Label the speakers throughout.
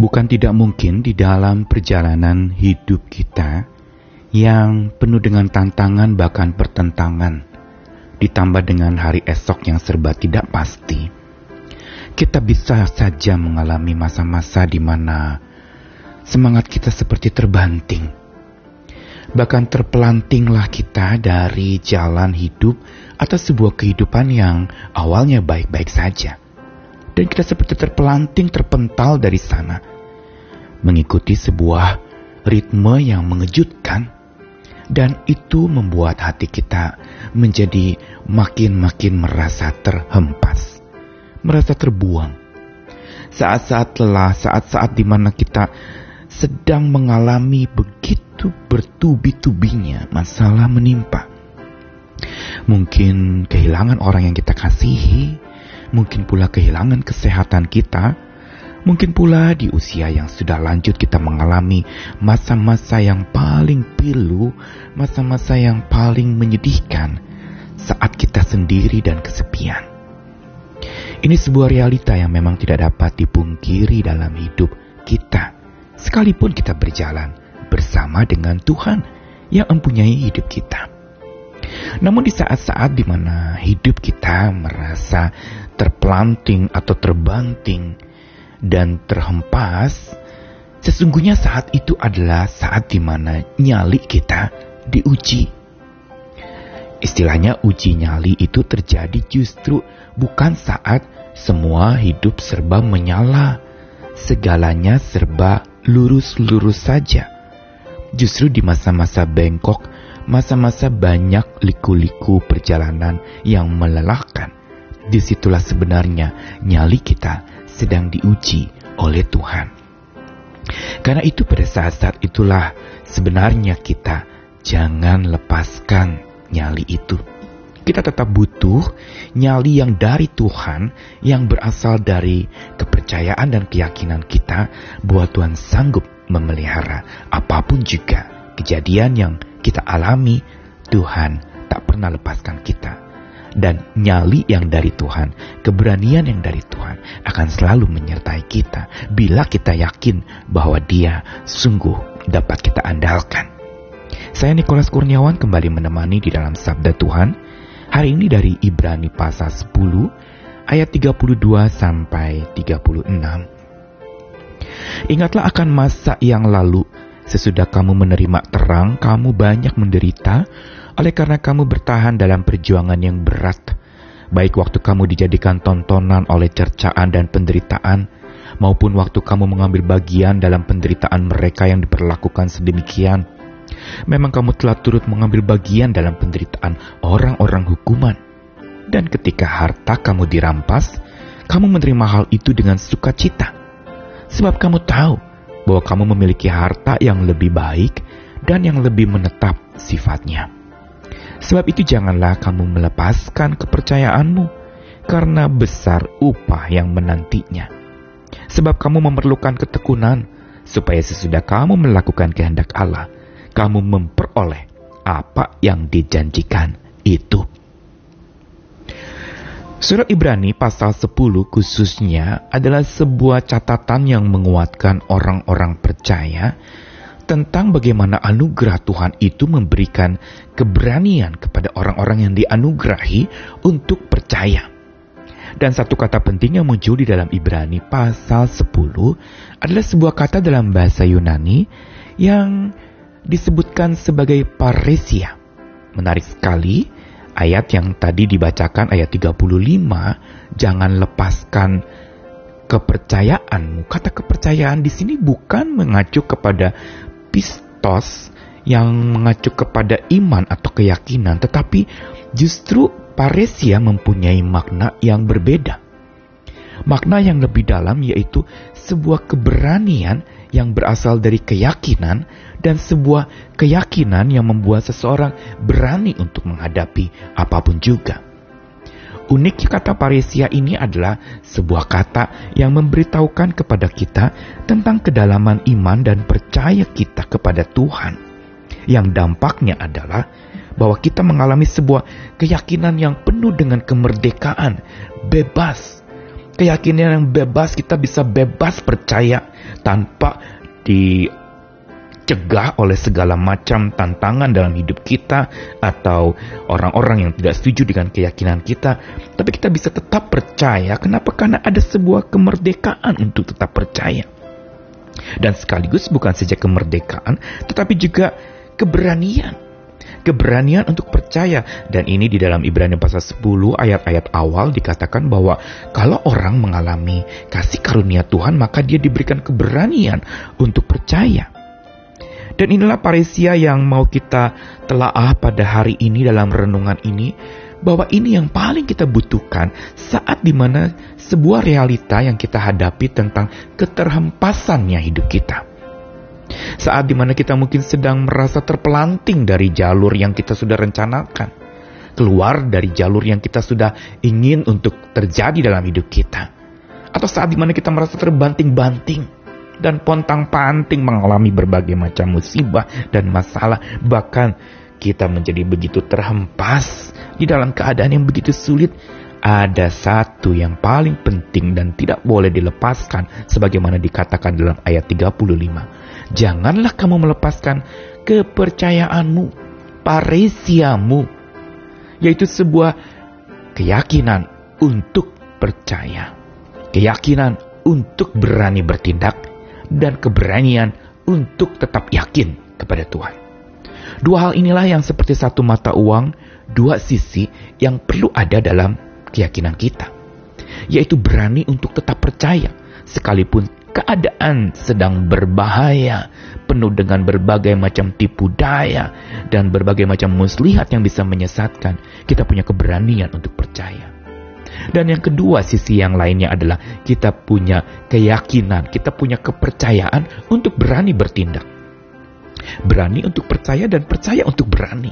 Speaker 1: Bukan tidak mungkin di dalam perjalanan hidup kita yang penuh dengan tantangan bahkan pertentangan, ditambah dengan hari esok yang serba tidak pasti, kita bisa saja mengalami masa-masa di mana semangat kita seperti terbanting. Bahkan terpelantinglah kita dari jalan hidup atau sebuah kehidupan yang awalnya baik-baik saja. Dan kita seperti terpelanting terpental dari sana. Mengikuti sebuah ritme yang mengejutkan. Dan itu membuat hati kita menjadi makin-makin merasa terhempas. Merasa terbuang. Saat-saat lelah, saat-saat di mana kita sedang mengalami begitu bertubi-tubinya masalah menimpa. Mungkin kehilangan orang yang kita kasihi, mungkin pula kehilangan kesehatan kita, mungkin pula di usia yang sudah lanjut kita mengalami masa-masa yang paling pilu, masa-masa yang paling menyedihkan saat kita sendiri dan kesepian. Ini sebuah realita yang memang tidak dapat dipungkiri dalam hidup kita sekalipun kita berjalan bersama dengan Tuhan yang mempunyai hidup kita. Namun di saat-saat di mana hidup kita merasa terpelanting atau terbanting dan terhempas, sesungguhnya saat itu adalah saat di mana nyali kita diuji. Istilahnya uji nyali itu terjadi justru bukan saat semua hidup serba menyala, segalanya serba lurus-lurus saja. Justru di masa-masa bengkok, masa-masa banyak liku-liku perjalanan yang melelahkan, di situlah sebenarnya nyali kita sedang diuji oleh Tuhan. Karena itu pada saat-saat itulah sebenarnya kita jangan lepaskan nyali itu. Kita tetap butuh nyali yang dari Tuhan yang berasal dari kepercayaan dan keyakinan kita bahwa Tuhan sanggup memelihara apa pun juga kejadian yang kita alami, Tuhan tak pernah lepaskan kita. Dan nyali yang dari Tuhan, keberanian yang dari Tuhan akan selalu menyertai kita bila kita yakin bahwa Dia sungguh dapat kita andalkan. Saya Nikolas Kurniawan kembali menemani di dalam Sabda Tuhan. Hari ini dari Ibrani pasal 10 ayat 32 sampai 36. Ingatlah akan masa yang lalu, sesudah kamu menerima terang, kamu banyak menderita, oleh karena kamu bertahan dalam perjuangan yang berat. Baik waktu kamu dijadikan tontonan oleh cercaan dan penderitaan, maupun waktu kamu mengambil bagian dalam penderitaan mereka yang diperlakukan sedemikian. Memang kamu telah turut mengambil bagian dalam penderitaan orang-orang hukuman. Dan ketika harta kamu dirampas, kamu menerima hal itu dengan sukacita Sebab kamu tahu bahwa kamu memiliki harta yang lebih baik dan yang lebih menetap sifatnya. Sebab itu janganlah kamu melepaskan kepercayaanmu, karena besar upah yang menantinya. Sebab kamu memerlukan ketekunan, supaya sesudah kamu melakukan kehendak Allah, kamu memperoleh apa yang dijanjikan itu. Surat Ibrani pasal 10 khususnya adalah sebuah catatan yang menguatkan orang-orang percaya tentang bagaimana anugerah Tuhan itu memberikan keberanian kepada orang-orang yang dianugerahi untuk percaya. Dan satu kata penting yang muncul di dalam Ibrani pasal 10 adalah sebuah kata dalam bahasa Yunani yang disebutkan sebagai paresia. Menarik sekali, ayat yang tadi dibacakan ayat 35, jangan lepaskan kepercayaanmu. Kata kepercayaan di sini bukan mengacu kepada pistos yang mengacu kepada iman atau keyakinan, tetapi justru paresia mempunyai makna yang berbeda. Makna yang lebih dalam yaitu sebuah keberanian yang berasal dari keyakinan dan sebuah keyakinan yang membuat seseorang berani untuk menghadapi apa pun juga. Uniknya kata paresia ini adalah sebuah kata yang memberitahukan kepada kita tentang kedalaman iman dan percaya kita kepada Tuhan. Yang dampaknya adalah bahwa kita mengalami sebuah keyakinan yang penuh dengan kemerdekaan, bebas, keyakinan yang bebas, kita bisa bebas percaya tanpa dicegah oleh segala macam tantangan dalam hidup kita atau orang-orang yang tidak setuju dengan keyakinan kita. Tapi kita bisa tetap percaya. Kenapa? Karena ada sebuah kemerdekaan untuk tetap percaya. Dan sekaligus bukan saja kemerdekaan, tetapi juga keberanian keberanian untuk percaya. Dan ini di dalam Ibrani pasal 10 ayat-ayat awal dikatakan bahwa kalau orang mengalami kasih karunia Tuhan maka dia diberikan keberanian untuk percaya. Dan inilah paresia yang mau kita telaah pada hari ini dalam renungan ini bahwa ini yang paling kita butuhkan saat di mana sebuah realita yang kita hadapi tentang keterhempasannya hidup kita. Saat di mana kita mungkin sedang merasa terpelanting dari jalur yang kita sudah rencanakan. Keluar dari jalur yang kita sudah ingin untuk terjadi dalam hidup kita. Atau saat di mana kita merasa terbanting-banting dan pontang-panting mengalami berbagai macam musibah dan masalah. Bahkan kita menjadi begitu terhempas di dalam keadaan yang begitu sulit ada satu yang paling penting dan tidak boleh dilepaskan sebagaimana dikatakan dalam ayat 35. Janganlah kamu melepaskan kepercayaanmu, paresiamu, yaitu sebuah keyakinan untuk percaya, keyakinan untuk berani bertindak, dan keberanian untuk tetap yakin kepada Tuhan. Dua hal inilah yang seperti satu mata uang, dua sisi yang perlu ada dalam keyakinan kita, yaitu berani untuk tetap percaya sekalipun keadaan sedang berbahaya, penuh dengan berbagai macam tipu daya dan berbagai macam muslihat yang bisa menyesatkan. Kita punya keberanian untuk percaya. Dan yang kedua, sisi yang lainnya adalah kita punya keyakinan, kita punya kepercayaan untuk berani bertindak. Berani untuk percaya dan percaya untuk berani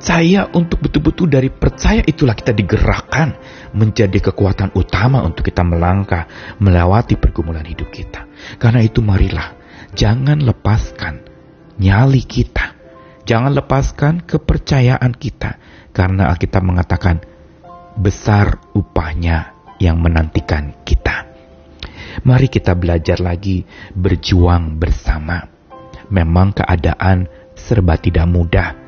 Speaker 1: percaya untuk betul-betul dari percaya itulah kita digerakkan menjadi kekuatan utama untuk kita melangkah melewati pergumulan hidup kita. Karena itu marilah jangan lepaskan nyali kita. Jangan lepaskan kepercayaan kita karena Alkitab mengatakan besar upahnya yang menantikan kita. Mari kita belajar lagi berjuang bersama. Memang keadaan serba tidak mudah,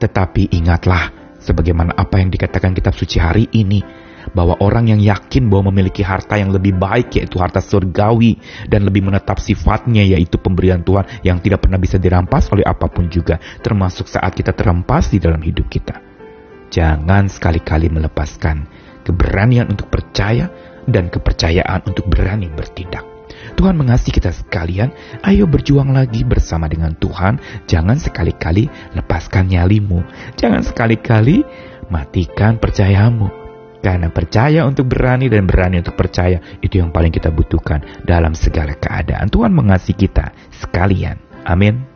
Speaker 1: tetapi ingatlah, sebagaimana apa yang dikatakan kitab suci hari ini, bahwa orang yang yakin bahwa memiliki harta yang lebih baik yaitu harta surgawi dan lebih menetap sifatnya yaitu pemberian Tuhan yang tidak pernah bisa dirampas oleh apa pun juga termasuk saat kita terempas di dalam hidup kita. Jangan sekali-kali melepaskan keberanian untuk percaya dan kepercayaan untuk berani bertindak. Tuhan mengasihi kita sekalian, ayo berjuang lagi bersama dengan Tuhan. Jangan sekali-kali lepaskan nyalimu. Jangan sekali-kali matikan percayamu. Karena percaya untuk berani dan berani untuk percaya itu yang paling kita butuhkan dalam segala keadaan. Tuhan mengasihi kita sekalian. Amin.